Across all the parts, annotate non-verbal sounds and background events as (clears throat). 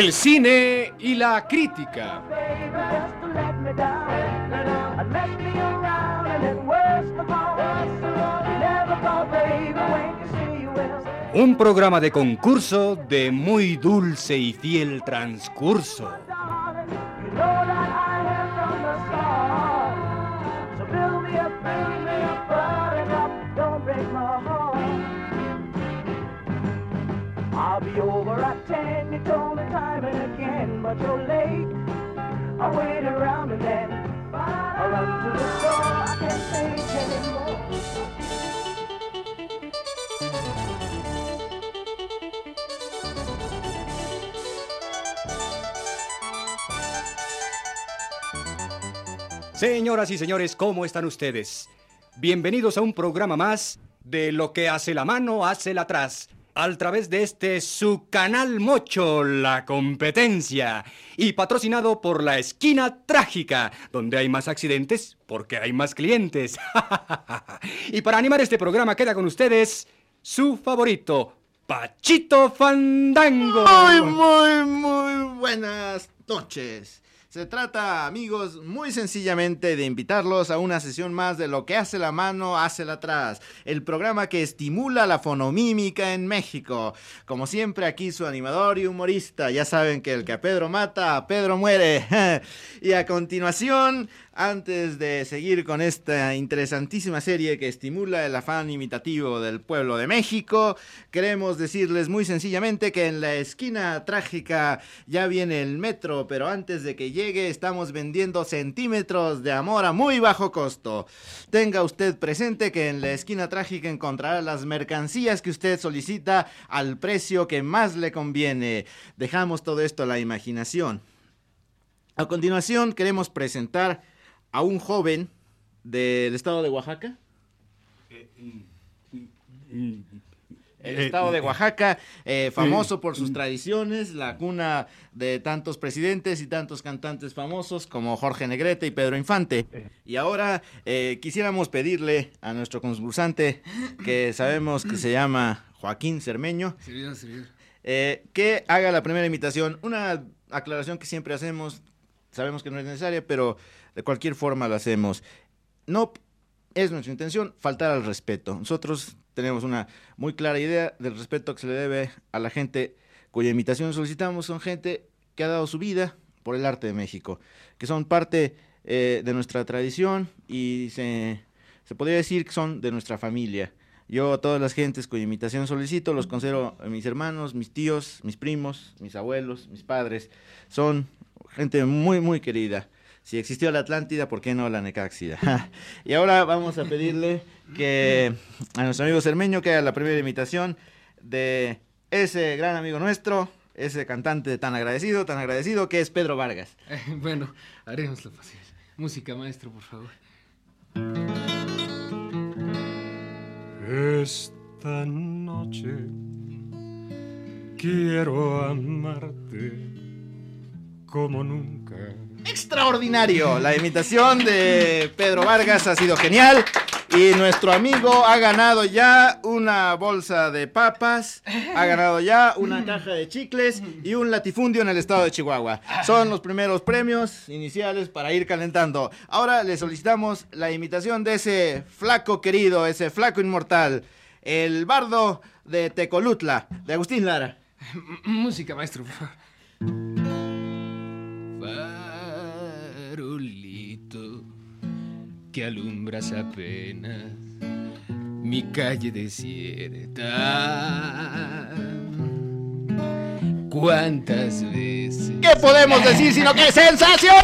El cine y la crítica. Un programa de concurso de muy dulce y fiel transcurso. Señoras y señores, ¿cómo están ustedes? Bienvenidos a un programa más de Lo que hace la mano, hace la atrás. A través de este su canal Mocho, la competencia. Y patrocinado por la esquina trágica, donde hay más accidentes porque hay más clientes. (laughs) y para animar este programa queda con ustedes su favorito, Pachito Fandango. Muy, muy, muy buenas noches. Se trata, amigos, muy sencillamente de invitarlos a una sesión más de Lo que hace la mano, hace la atrás, el programa que estimula la fonomímica en México. Como siempre, aquí su animador y humorista. Ya saben que el que a Pedro mata, a Pedro muere. (laughs) y a continuación, antes de seguir con esta interesantísima serie que estimula el afán imitativo del pueblo de México, queremos decirles muy sencillamente que en la esquina trágica ya viene el metro, pero antes de que llegue estamos vendiendo centímetros de amor a muy bajo costo. Tenga usted presente que en la esquina trágica encontrará las mercancías que usted solicita al precio que más le conviene. Dejamos todo esto a la imaginación. A continuación queremos presentar a un joven del estado de Oaxaca. El estado de Oaxaca, eh, famoso por sus tradiciones, la cuna de tantos presidentes y tantos cantantes famosos como Jorge Negrete y Pedro Infante. Y ahora eh, quisiéramos pedirle a nuestro concursante, que sabemos que se llama Joaquín Cermeño, Servidor, servidor. eh, que haga la primera imitación. Una aclaración que siempre hacemos, sabemos que no es necesaria, pero de cualquier forma la hacemos. No es nuestra intención faltar al respeto. Nosotros tenemos una muy clara idea del respeto que se le debe a la gente cuya imitación solicitamos. Son gente que ha dado su vida por el arte de México, que son parte eh, de nuestra tradición y se, podría decir que son de nuestra familia. Yo a todas las gentes cuya imitación solicito los considero mis hermanos, mis tíos, mis primos, mis abuelos, mis padres. Son gente muy, muy querida. Si existió la Atlántida, ¿por qué no la Necaxida? (laughs) y ahora vamos a pedirle que a nuestro amigo Cermeño que haga la primera imitación de ese gran amigo nuestro, ese cantante tan agradecido, tan agradecido, que es Pedro Vargas. (laughs) bueno, haremos lo posible. Música, maestro, por favor. Esta noche quiero amarte como nunca. Extraordinario. La imitación de Pedro Vargas ha sido genial. Y nuestro amigo ha ganado ya una bolsa de papas, ha ganado ya una caja de chicles y un latifundio en el estado de Chihuahua. Son los primeros premios iniciales para ir calentando. Ahora le solicitamos la imitación de ese flaco querido, ese flaco inmortal, el bardo de Tecolutla, de Agustín Lara. M- música, maestro, por favor. Que alumbras apenas mi calle desierta. ¿Cuántas veces? ¿Qué podemos decir sino que es sensacional?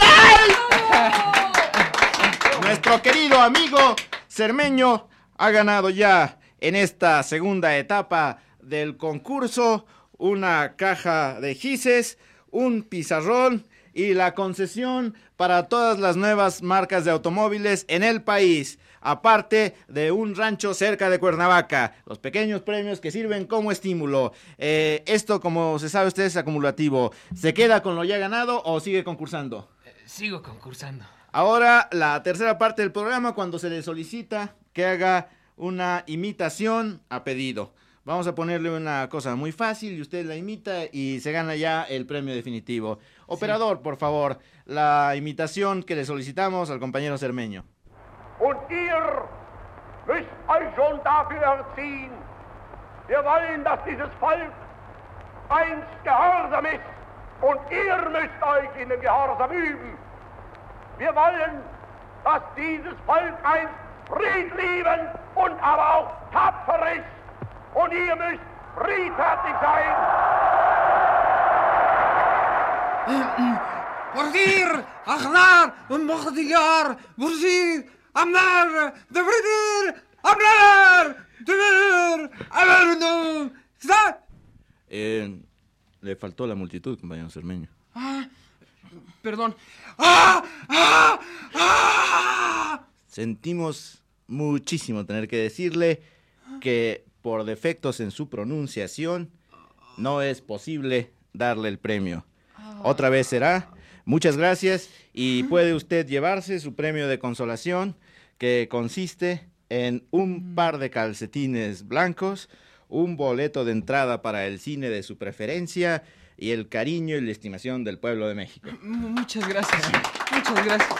(laughs) Nuestro querido amigo Cermeño ha ganado ya en esta segunda etapa del concurso una caja de gises, un pizarrón y la concesión para todas las nuevas marcas de automóviles en el país, aparte de un rancho cerca de Cuernavaca. Los pequeños premios que sirven como estímulo. Eh, esto, como se sabe usted, es acumulativo. ¿Se queda con lo ya ganado o sigue concursando? Sigo concursando. Ahora, la tercera parte del programa, cuando se le solicita que haga una imitación a pedido. Vamos a ponerle una cosa muy fácil y usted la imita y se gana ya el premio definitivo. Operador, por favor, la imitación que le solicitamos al compañero Cermeño. Und ihr müsst euch schon dafür erziehen. Wir wollen, dass dieses Volk einst gehorsam ist und ihr müsst euch in den Gehorsam üben. Wir wollen, dass dieses Volk einst friedliebend und aber auch tapfer ist (clears throat) und ihr müsst friedfertig sein. Akhdar, Mokhtiar, Wazir, Amnar, Devridir, Amnar, Devir, Averno, ¿Está? Eh, le faltó la multitud, compañero Cermeño. Perdón. ¡Ah! ¡Ah! ¡Ah! Sentimos muchísimo tener que decirle que por defectos en su pronunciación no es posible darle el premio. Otra vez será. Muchas gracias y puede usted llevarse su premio de consolación que consiste en un par de calcetines blancos, un boleto de entrada para el cine de su preferencia y el cariño y la estimación del pueblo de México. Muchas gracias. Muchas gracias.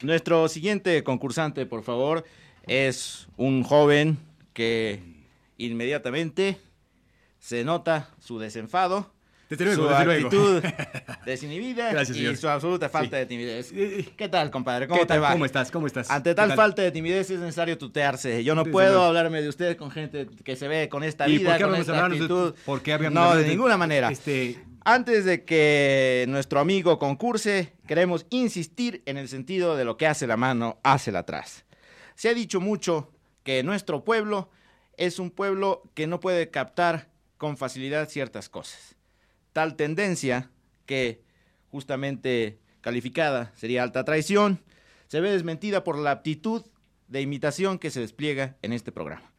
Nuestro siguiente concursante, por favor, es un joven que inmediatamente se nota su desenfado, Desde luego, su desde luego. actitud (laughs) desinhibida Gracias, y señor. su absoluta falta Sí. de timidez. Eh, ¿Qué tal, compadre? ¿Cómo ¿Qué te tal? va? ¿Cómo estás? ¿Cómo estás? Ante ¿Qué tal tal? falta de timidez es necesario tutearse. Yo no Desde puedo luego. hablarme de usted con gente que se ve con esta ¿Y vida, por qué con esta hablarnos de- actitud. por qué no, de- ninguna manera. Este, Antes de que nuestro amigo concurse, queremos insistir en el sentido de lo que hace la mano, hace la atrás. Se ha dicho mucho que nuestro pueblo es un pueblo que no puede captar con facilidad ciertas cosas. Tal tendencia que justamente calificada sería alta traición, se ve desmentida por la aptitud de imitación que se despliega en este programa.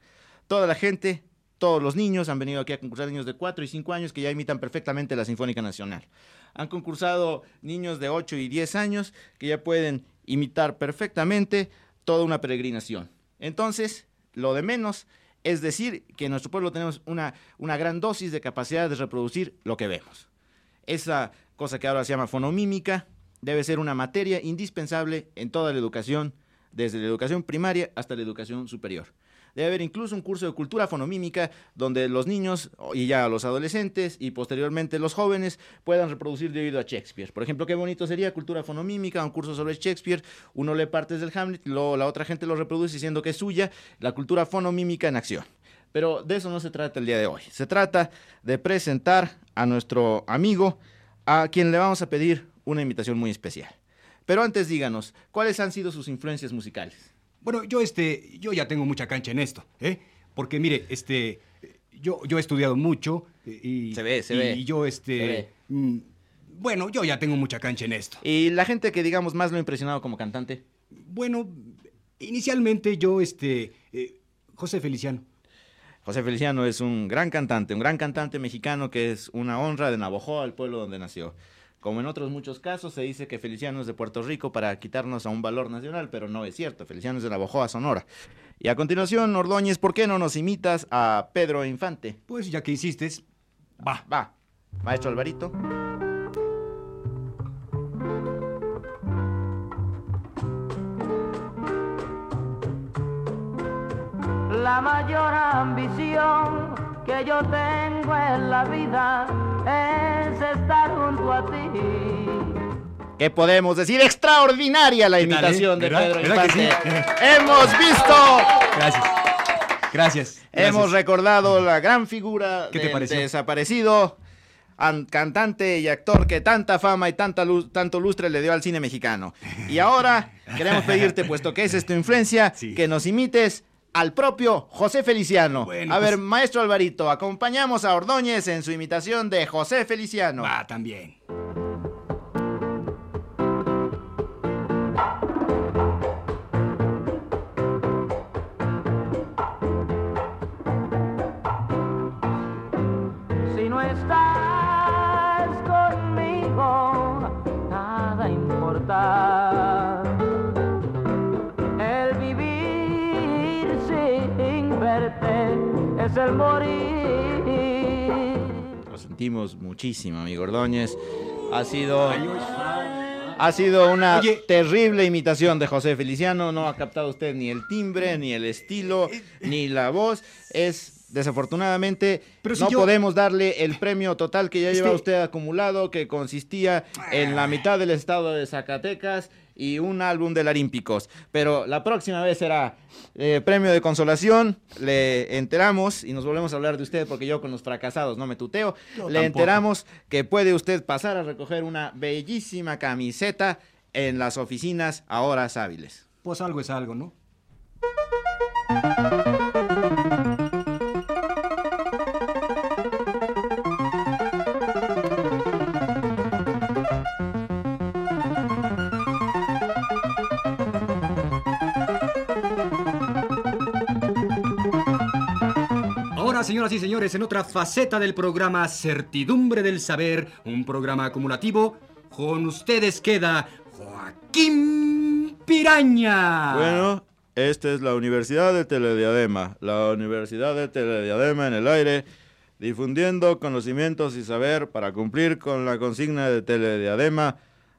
Toda la gente, todos los niños han venido aquí a concursar, niños de 4 y 5 años que ya imitan perfectamente la Sinfónica Nacional. Han concursado niños de 8 y 10 años que ya pueden imitar perfectamente toda una peregrinación. Entonces, lo de menos es decir que en nuestro pueblo tenemos una, una gran dosis de capacidad de reproducir lo que vemos. Esa cosa que ahora se llama fonomímica debe ser una materia indispensable en toda la educación, desde la educación primaria hasta la educación superior. Debe haber incluso un curso de cultura fonomímica donde los niños y ya los adolescentes y posteriormente los jóvenes puedan reproducir debido a Shakespeare. Por ejemplo, qué bonito sería cultura fonomímica, un curso sobre Shakespeare, uno lee partes del Hamlet, la otra gente lo reproduce diciendo que es suya, la cultura fonomímica en acción. Pero de eso no se trata el día de hoy. Se trata de presentar a nuestro amigo a quien le vamos a pedir una invitación muy especial. Pero antes díganos, ¿cuáles han sido sus influencias musicales? Bueno, yo este, yo ya tengo mucha cancha en esto, ¿eh? Porque mire, este, yo, yo he estudiado mucho y Se ve, se y ve. yo Se este, mm, bueno, yo ya tengo mucha cancha en esto. Y la gente que digamos más lo ha impresionado como cantante. Bueno, inicialmente yo este, eh, José Feliciano. José Feliciano es un gran cantante, un gran cantante mexicano que es una honra de Navojoa, el pueblo donde nació. Como en otros muchos casos, se dice que Feliciano es de Puerto Rico para quitarnos a un valor nacional, pero no es cierto. Feliciano es de Navojoa, Sonora. Y a continuación, Ordóñez, ¿por qué no nos imitas a Pedro Infante? Pues ya que insistes, va. Va, maestro Alvarito. La mayor ambición que yo tengo en la vida es estar junto a ti. ¿Qué podemos decir? Extraordinaria la ¿Qué tal, imitación eh? de ¿Verdad? Pedro ¿Verdad que Infante. sí? Hemos visto, Gracias. Gracias. hemos gracias. recordado la gran figura ¿Qué te desaparecido an- cantante y actor que tanta fama y tanta luz, tanto lustre le dio al cine mexicano. Y ahora queremos (laughs) pedirte, puesto que esa es tu influencia, Sí. que nos imites al propio José Feliciano. Bueno, a ver, pues- maestro Alvarito, acompañamos a Ordóñez en su imitación de José Feliciano. Va también. Importa. El vivir sin ver es el morir. Lo sentimos muchísimo, amigo Ordóñez. Ha sido... Ha sido una Oye. terrible imitación de José Feliciano. No ha captado usted ni el timbre, ni el estilo, ni la voz. Es desafortunadamente Pero si no yo- podemos darle el premio total que ya lleva Este- usted acumulado, que consistía en la mitad del estado de Zacatecas y un álbum de Larímpicos. Pero la próxima vez será eh, premio de consolación. Le enteramos y nos volvemos a hablar de usted porque yo con los fracasados no me tuteo. Le enteramos que puede usted pasar a recoger una bellísima camiseta en las oficinas a horas hábiles. Pues algo es algo, ¿no? Señoras y señores, en otra faceta del programa Certidumbre del Saber, un programa acumulativo, con ustedes queda Joaquín Piraña. Bueno, esta es la Universidad de Telediadema. La Universidad de Telediadema en el aire, difundiendo conocimientos y saber para cumplir con la consigna de Telediadema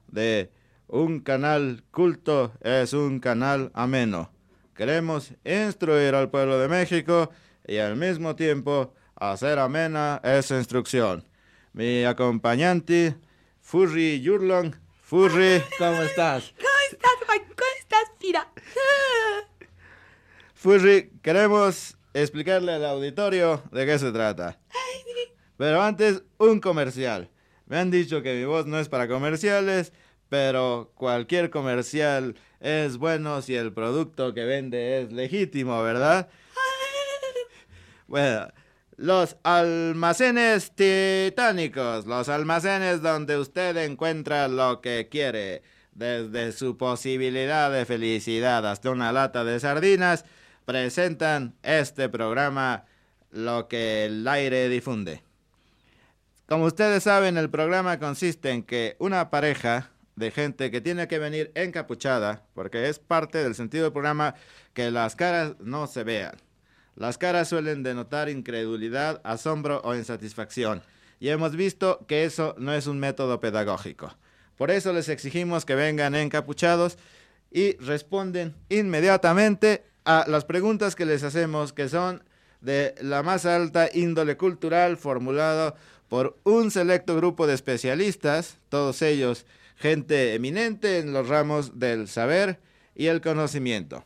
de un canal culto es un canal ameno. Queremos instruir al pueblo de México y al mismo tiempo hacer amena esa instrucción. Mi acompañante, Furry Yurlong. Furry, ¿cómo estás? (laughs) ¿Cómo estás, Juan? ¿Cómo estás, Pira? (laughs) Furry, queremos explicarle al auditorio de qué se trata. Pero antes, un comercial. Me han dicho que mi voz no es para comerciales, pero cualquier comercial es bueno si el producto que vende es legítimo, ¿verdad? Bueno, los almacenes titánicos, los almacenes donde usted encuentra lo que quiere, desde su posibilidad de felicidad hasta una lata de sardinas, presentan este programa, lo que el aire difunde. Como ustedes saben, el programa consiste en que una pareja de gente que tiene que venir encapuchada, porque es parte del sentido del programa que las caras no se vean. Las caras suelen denotar incredulidad, asombro o insatisfacción, y hemos visto que eso no es un método pedagógico. Por eso les exigimos que vengan encapuchados y responden inmediatamente a las preguntas que les hacemos, que son de la más alta índole cultural formulado por un selecto grupo de especialistas, todos ellos gente eminente en los ramos del saber y el conocimiento.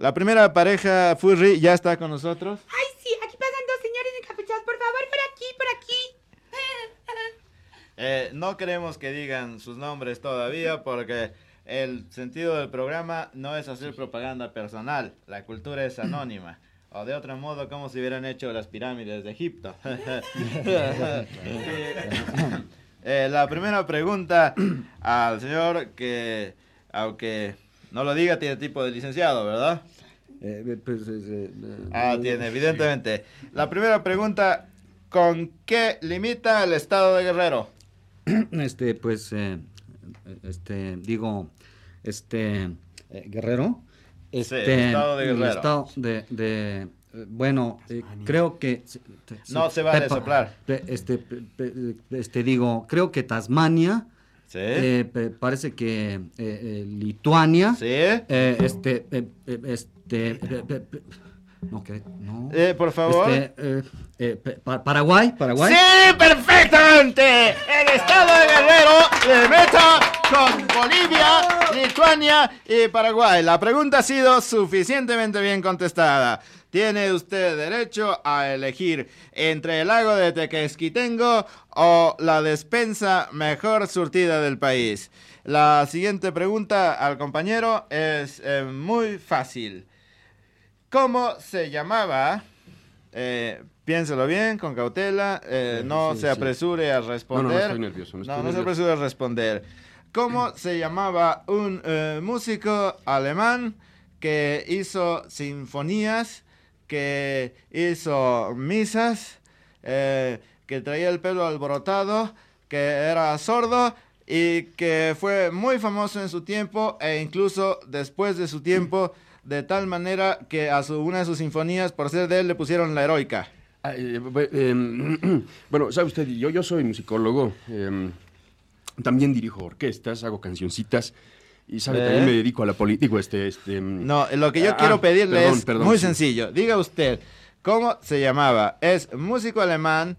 La primera pareja, Furry, ya está con nosotros. Ay, sí, aquí pasan dos señores encapuchados. Por favor, por aquí, por aquí. (laughs) Eh, no queremos que digan sus nombres todavía porque el sentido del programa no es hacer propaganda personal, la cultura es anónima. O de otro modo, como si hubieran hecho las pirámides de Egipto. (laughs) Eh, la primera pregunta al señor que, aunque no lo diga, tiene tipo de licenciado, ¿verdad? Ah, tiene, evidentemente. La primera pregunta, ¿con qué limita el estado de Guerrero? (clears throat) Este, pues, eh, este, digo, este, eh, Guerrero. Este, el estado de el Guerrero. estado de, de, eh, bueno, eh, creo que... No se vale Pepa- soplar. pe- Este, este, digo, creo que Tasmania, Sí. eh, parece que eh, eh, Lituania, ¿Sí? eh, este, este, no, que, no. Eh, por favor. Este, pa- Paraguay, Paraguay. ¡Sí, perfectamente! El estado de Guerrero le meta con Bolivia, Lituania y Paraguay. La pregunta ha sido suficientemente bien contestada. Tiene usted derecho a elegir entre el lago de Tequesquitengo o la despensa mejor surtida del país. La siguiente pregunta al compañero es eh, muy fácil. ¿Cómo se llamaba? Eh, piénselo bien, con cautela. eh, no sí, se sí. apresure a responder. No, no, no, estoy nervioso, no No, estoy no se nervioso. apresure a responder. ¿Cómo (clears throat) se llamaba un eh, músico alemán que hizo sinfonías, que hizo misas, eh, que traía el pelo alborotado, que era sordo y que fue muy famoso en su tiempo e incluso después de su tiempo, de tal manera que a su, una de sus sinfonías, por ser de él, le pusieron la heroica. Ah, eh, em, (clears throat) bueno, sabe usted, yo, yo soy musicólogo. em, también dirijo orquestas, hago cancioncitas. Y sabe, ¿Eh? también me dedico a la política. Este, este, em, No, lo que yo ah, quiero pedirle perdón, es perdón, muy sí. sencillo. Diga usted, ¿cómo se llamaba? Es músico alemán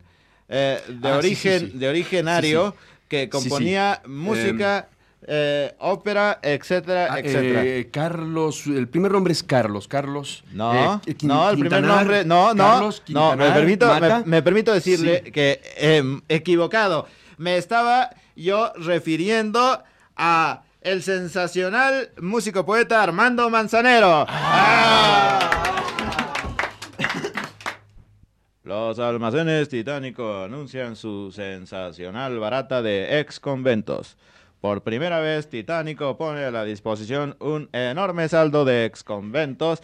eh, de, Ah, origen, sí, sí. de origen ario que componía música, eh, ópera, etcétera, ah, etcétera. eh, Carlos, el primer nombre es Carlos. Carlos. No, eh, no, el primer nombre, no, no, Carlos no, me permito, me, permito decirle Sí. que em, equivocado. Me estaba yo refiriendo a el sensacional músico poeta Armando Manzanero. Ah. Los almacenes Titánico anuncian su sensacional barata de ex conventos. Por primera vez, Titánico pone a la disposición un enorme saldo de ex conventos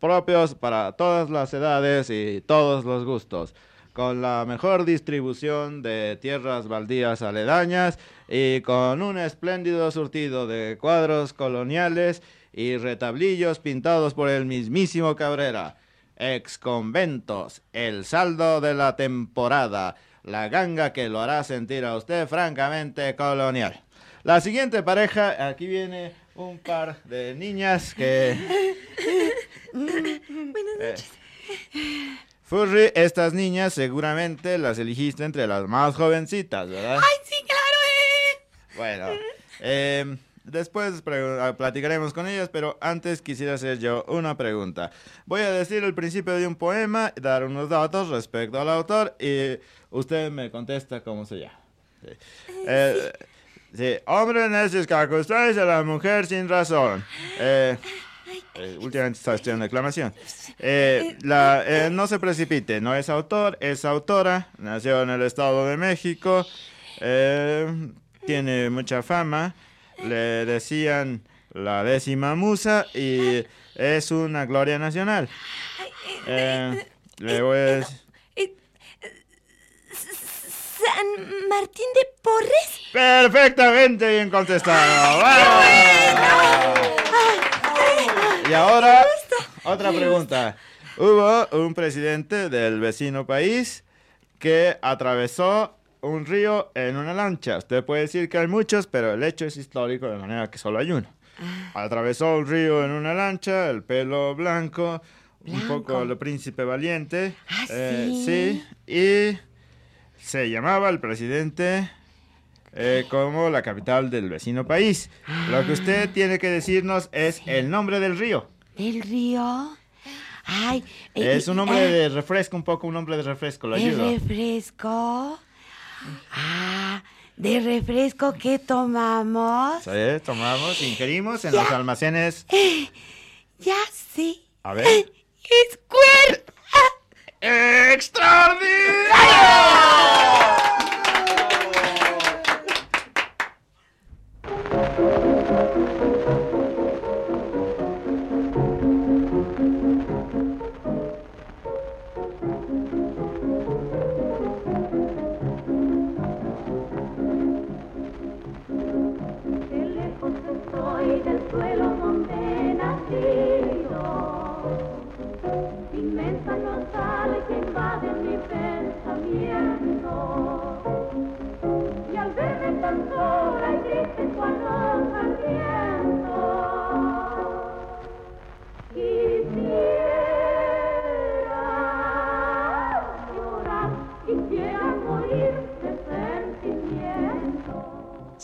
propios para todas las edades y todos los gustos, con la mejor distribución de tierras baldías aledañas y con un espléndido surtido de cuadros coloniales y retablillos pintados por el mismísimo Cabrera. Ex conventos, el saldo de la temporada, la ganga que lo hará sentir a usted francamente colonial. La siguiente pareja, aquí viene un par de niñas que... (laughs) Buenas Eh, Furry, estas niñas seguramente las elegiste entre las más jovencitas, ¿verdad? ¡Ay, sí, eh! Bueno, em, después ah, platicaremos con ellas, pero antes quisiera hacer yo una pregunta. Voy a decir el principio de un poema, dar unos datos respecto al autor y usted me contesta cómo se llama. Sí. (laughs) Eh, sí, hombre necios que acostáis a la mujer sin razón. Eh, eh, últimamente está estudiando declamación. Eh, la, eh, no se precipite, no es autor, es autora, nació en el Estado de México, eh, tiene mucha fama, le decían la décima musa y es una gloria nacional. Eh, le voy a decir- ¿San Martín de Porres? Perfectamente bien contestado. ¡Bravo! Y ahora, otra pregunta. Hubo un presidente del vecino país que atravesó un río en una lancha. Usted puede decir que hay muchos, pero el hecho es histórico, de manera que solo hay uno. Atravesó un río en una lancha, el pelo blanco, un poco el príncipe valiente. Ah, eh, ¿sí? sí, y se llamaba el presidente eh, como la capital del vecino país. Lo que usted tiene que decirnos es el nombre del río. ¿Del río? Ay. eh, Es un nombre de refresco, un poco un nombre de refresco, lo ¿De ayudo. refresco? Ah, ¿de refresco que tomamos? Sí, tomamos, ingerimos en los almacenes. Ya sé. A ver. ¡Squirt! Qué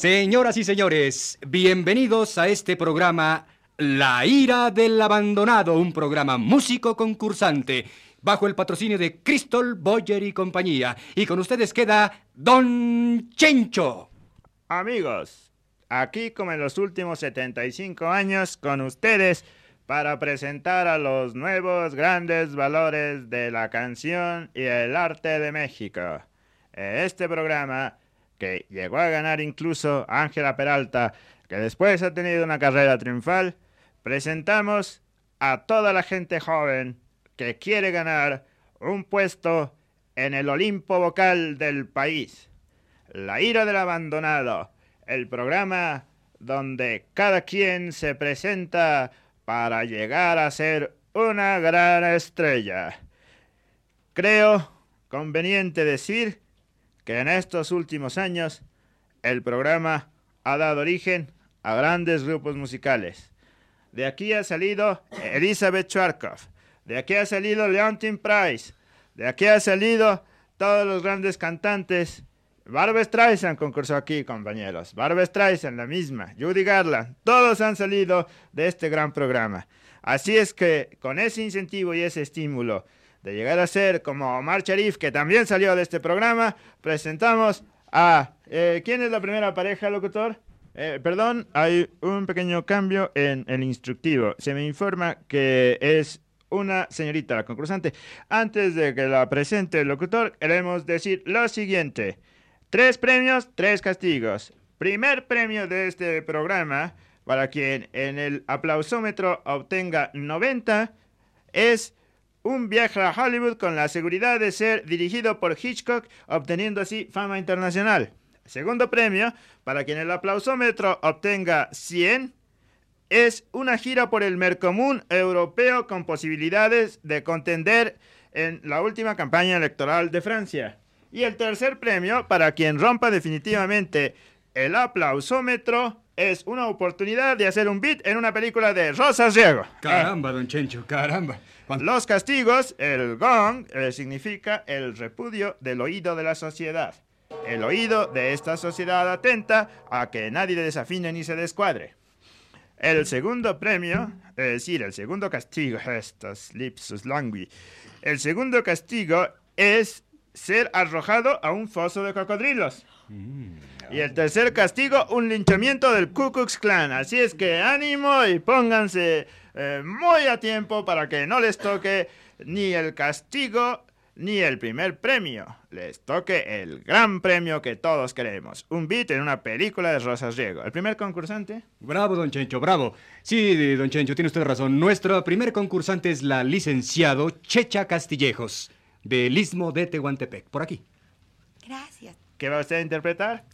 Señoras y señores, bienvenidos a este programa La ira del abandonado, un programa músico concursante bajo el patrocinio de Crystal Boyer y compañía. Y con ustedes queda Don Chencho. Amigos, aquí como en los últimos 75 años con ustedes para presentar a los nuevos grandes valores de la canción y el arte de México. Este programa, que llegó a ganar incluso Ángela Peralta, que después ha tenido una carrera triunfal, presentamos a toda la gente joven que quiere ganar un puesto en el Olimpo vocal del país. La ira del abandonado, el programa donde cada quien se presenta para llegar a ser una gran estrella. Creo conveniente decir que en estos últimos años el programa ha dado origen a grandes grupos musicales. De aquí ha salido Elizabeth Schwarzkopf, de aquí ha salido Leontin Price, de aquí ha salido todos los grandes cantantes. Barbra Streisand concursó aquí, compañeros. Barbra Streisand, la misma. Judy Garland. Todos han salido de este gran programa. Así es que con ese incentivo y ese estímulo de llegar a ser como Omar Sharif, que también salió de este programa, presentamos a... eh, ¿Quién es la primera pareja, locutor? Eh, perdón, hay un pequeño cambio en el instructivo. Se me informa que es una señorita la concursante. Antes de que la presente el locutor, queremos decir lo siguiente. Tres premios, tres castigos. Primer premio de este programa, para quien en el aplausómetro obtenga 90, es un viaje a Hollywood con la seguridad de ser dirigido por Hitchcock, obteniendo así fama internacional. Segundo premio, para quien el aplausómetro obtenga 100, es una gira por el Mercomún europeo con posibilidades de contender en la última campaña electoral de Francia. Y el tercer premio, para quien rompa definitivamente el aplausómetro, es una oportunidad de hacer un beat en una película de Rosa Riego. Caramba, don Chencho, caramba. Los castigos, el gong, eh, significa el repudio del oído de la sociedad. El oído de esta sociedad atenta a que nadie desafine ni se descuadre. El segundo premio, es decir, el segundo castigo, (laughs) estos lipsus langui, el segundo castigo es ser arrojado a un foso de cocodrilos. Y el tercer castigo, un linchamiento del Ku Klux Klan. Así es que ánimo y pónganse eh, muy a tiempo para que no les toque ni el castigo ni el primer premio. Les toque el gran premio que todos queremos. Un beat en una película de Rosas Riego. ¿El primer concursante? Bravo, don Chencho, bravo. Sí, don Chencho, tiene usted razón. Nuestro primer concursante es la licenciado Checha Castillejos, del Istmo de Tehuantepec, por aquí. Gracias. ¿Qué va usted a interpretar?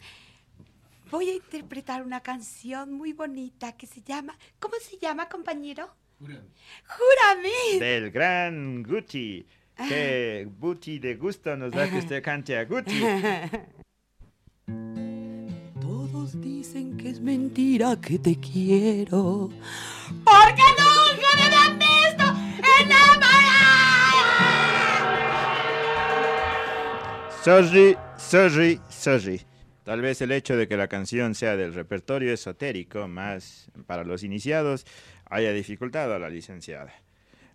Voy a interpretar una canción muy bonita que se llama... ¿Cómo se llama, compañero? Júrame. Del gran Gucci. Qué Gucci de gusto nos da que usted cante a Gucci. (laughs) Todos dicen que es mentira que te quiero. Porque nunca me han visto enamorada. Sorry, sorry, sorry. Tal vez el hecho de que la canción sea del repertorio esotérico más para los iniciados haya dificultado a la licenciada.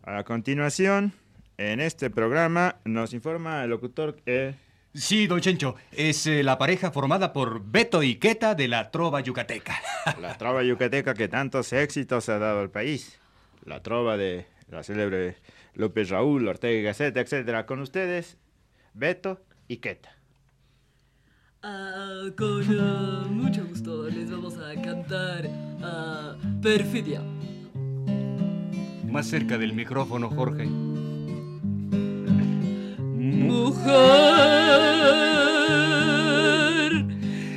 A continuación, en este programa nos informa el locutor que... Sí, don Chencho, es eh, la pareja formada por Beto y Queta de la Trova Yucateca. (laughs) La trova yucateca que tantos éxitos ha dado al país. La trova de la célebre López Raúl, Ortega y Gasset, etc. Con ustedes, Beto y Queta. Ah, con ah, mucho gusto les vamos a cantar ah, Perfidia. Más cerca del micrófono, Jorge. Mujer,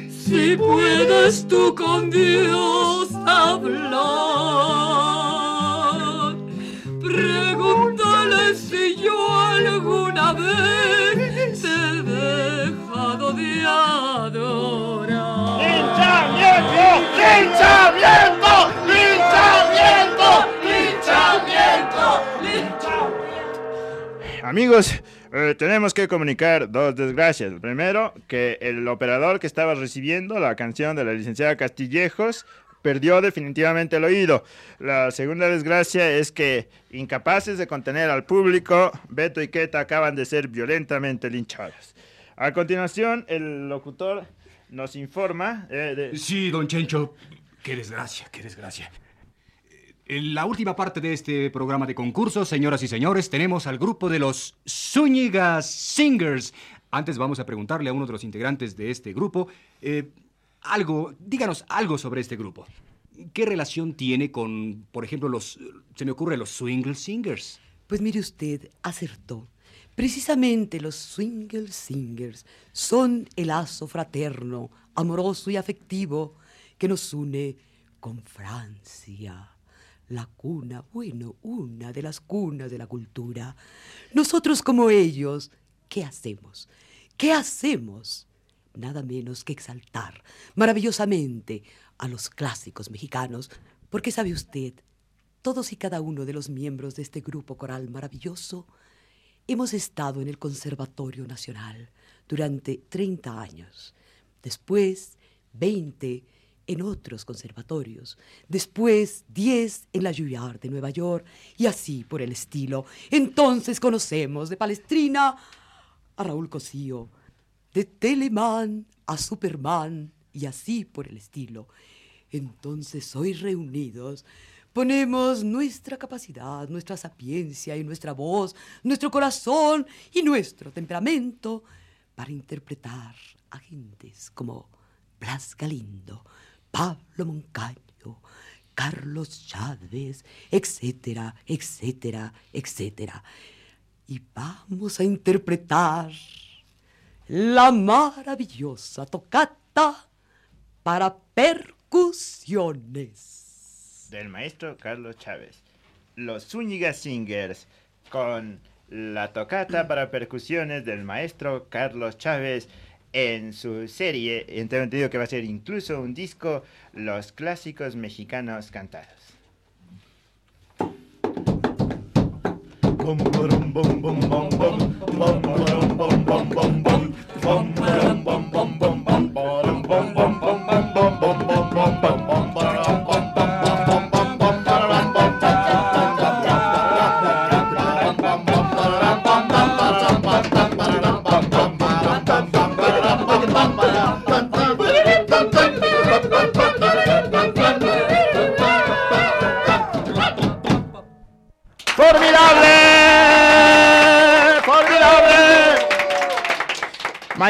si puedes tú con Dios hablar, pregúntale si yo alguna vez ¡Linchamiento! ¡Linchamiento! ¡Linchamiento! ¡Linchamiento! Amigos, eh, tenemos que comunicar dos desgracias. Primero, que el operador que estaba recibiendo la canción de la licenciada Castillejos perdió definitivamente el oído. La segunda desgracia es que, incapaces de contener al público, Beto y Queta acaban de ser violentamente linchados. A continuación, el locutor nos informa eh, de... Sí, don Chencho. Qué desgracia, qué desgracia. En la última parte de este programa de concursos, señoras y señores, tenemos al grupo de los Zúñiga Singers. Antes vamos a preguntarle a uno de los integrantes de este grupo eh, algo, díganos algo sobre este grupo. ¿Qué relación tiene con, por ejemplo, los, se me ocurre, los Swingle Singers? Pues mire usted, acertó. Precisamente los Swingle Singers son el lazo fraterno, amoroso y afectivo que nos une con Francia, la cuna, bueno, una de las cunas de la cultura. Nosotros como ellos ¿qué hacemos? ¿Qué hacemos? Nada menos que exaltar maravillosamente a los clásicos mexicanos, porque sabe usted, todos y cada uno de los miembros de este grupo coral maravilloso hemos estado en el Conservatorio Nacional durante 30 años, después 20 en otros conservatorios, después 10 en la Juilliard de Nueva York y así por el estilo. Entonces conocemos de Palestrina a Raúl Cosío, de Telemann a Superman y así por el estilo. Entonces hoy reunidos ponemos nuestra capacidad, nuestra sapiencia y nuestra voz, nuestro corazón y nuestro temperamento para interpretar a gentes como Blas Galindo, Pablo Moncayo, Carlos Chávez, etcétera, etcétera, etcétera. Y vamos a interpretar la maravillosa tocata para percusiones. Del maestro Carlos Chávez. Los Zúñiga Singers con la tocata para percusiones del maestro Carlos Chávez en su serie, tengo entendido que va a ser incluso un disco, Los Clásicos Mexicanos Cantados.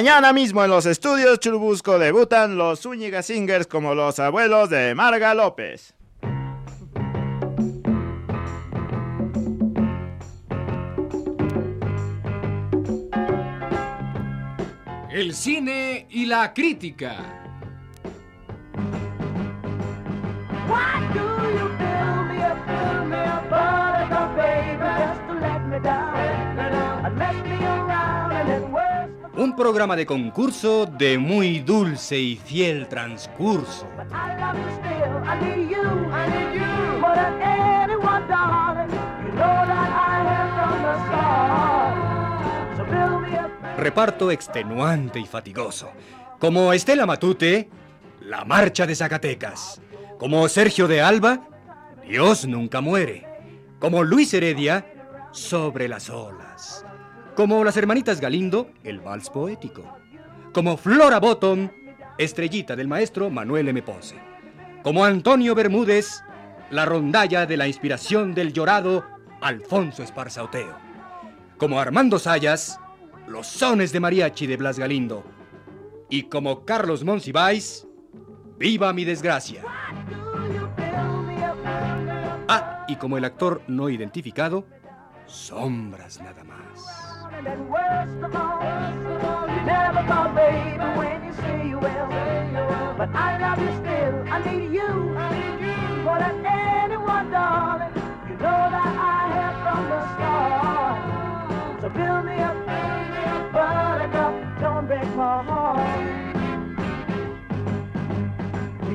Mañana mismo en los estudios Churubusco debutan los Zúñiga Singers como los abuelos de Marga López. El cine y la crítica. Let me around. Un programa de concurso de muy dulce y fiel transcurso. Reparto extenuante y fatigoso. Como Estela Matute, La Marcha de Zacatecas. Como Sergio de Alba, Dios nunca muere. Como Luis Heredia, Sobre las olas. Como las hermanitas Galindo, El Vals Poético. Como Flora Bottom, Estrellita del maestro Manuel M. Ponce. Como Antonio Bermúdez, La rondalla de la inspiración del llorado Alfonso Esparzaoteo. Como Armando Sayas, Los sones de mariachi de Blas Galindo. Y como Carlos Monsiváis, Viva mi desgracia. Ah, y como el actor no identificado, Sombras nada más. And worst of all, you never thought, baby, when you say you will. But I love you still, I need you, I need you more than anyone, darling. You know that I have from the start. So build me up, build me up, buttercup, don't break my heart.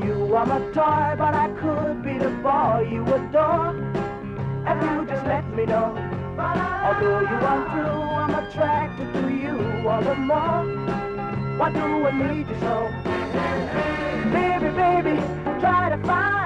You are my toy, but I could be the boy you adore. If you just let me know. Although you are true, I'm attracted to you all the more. Why do I need you so? Baby, baby, try to find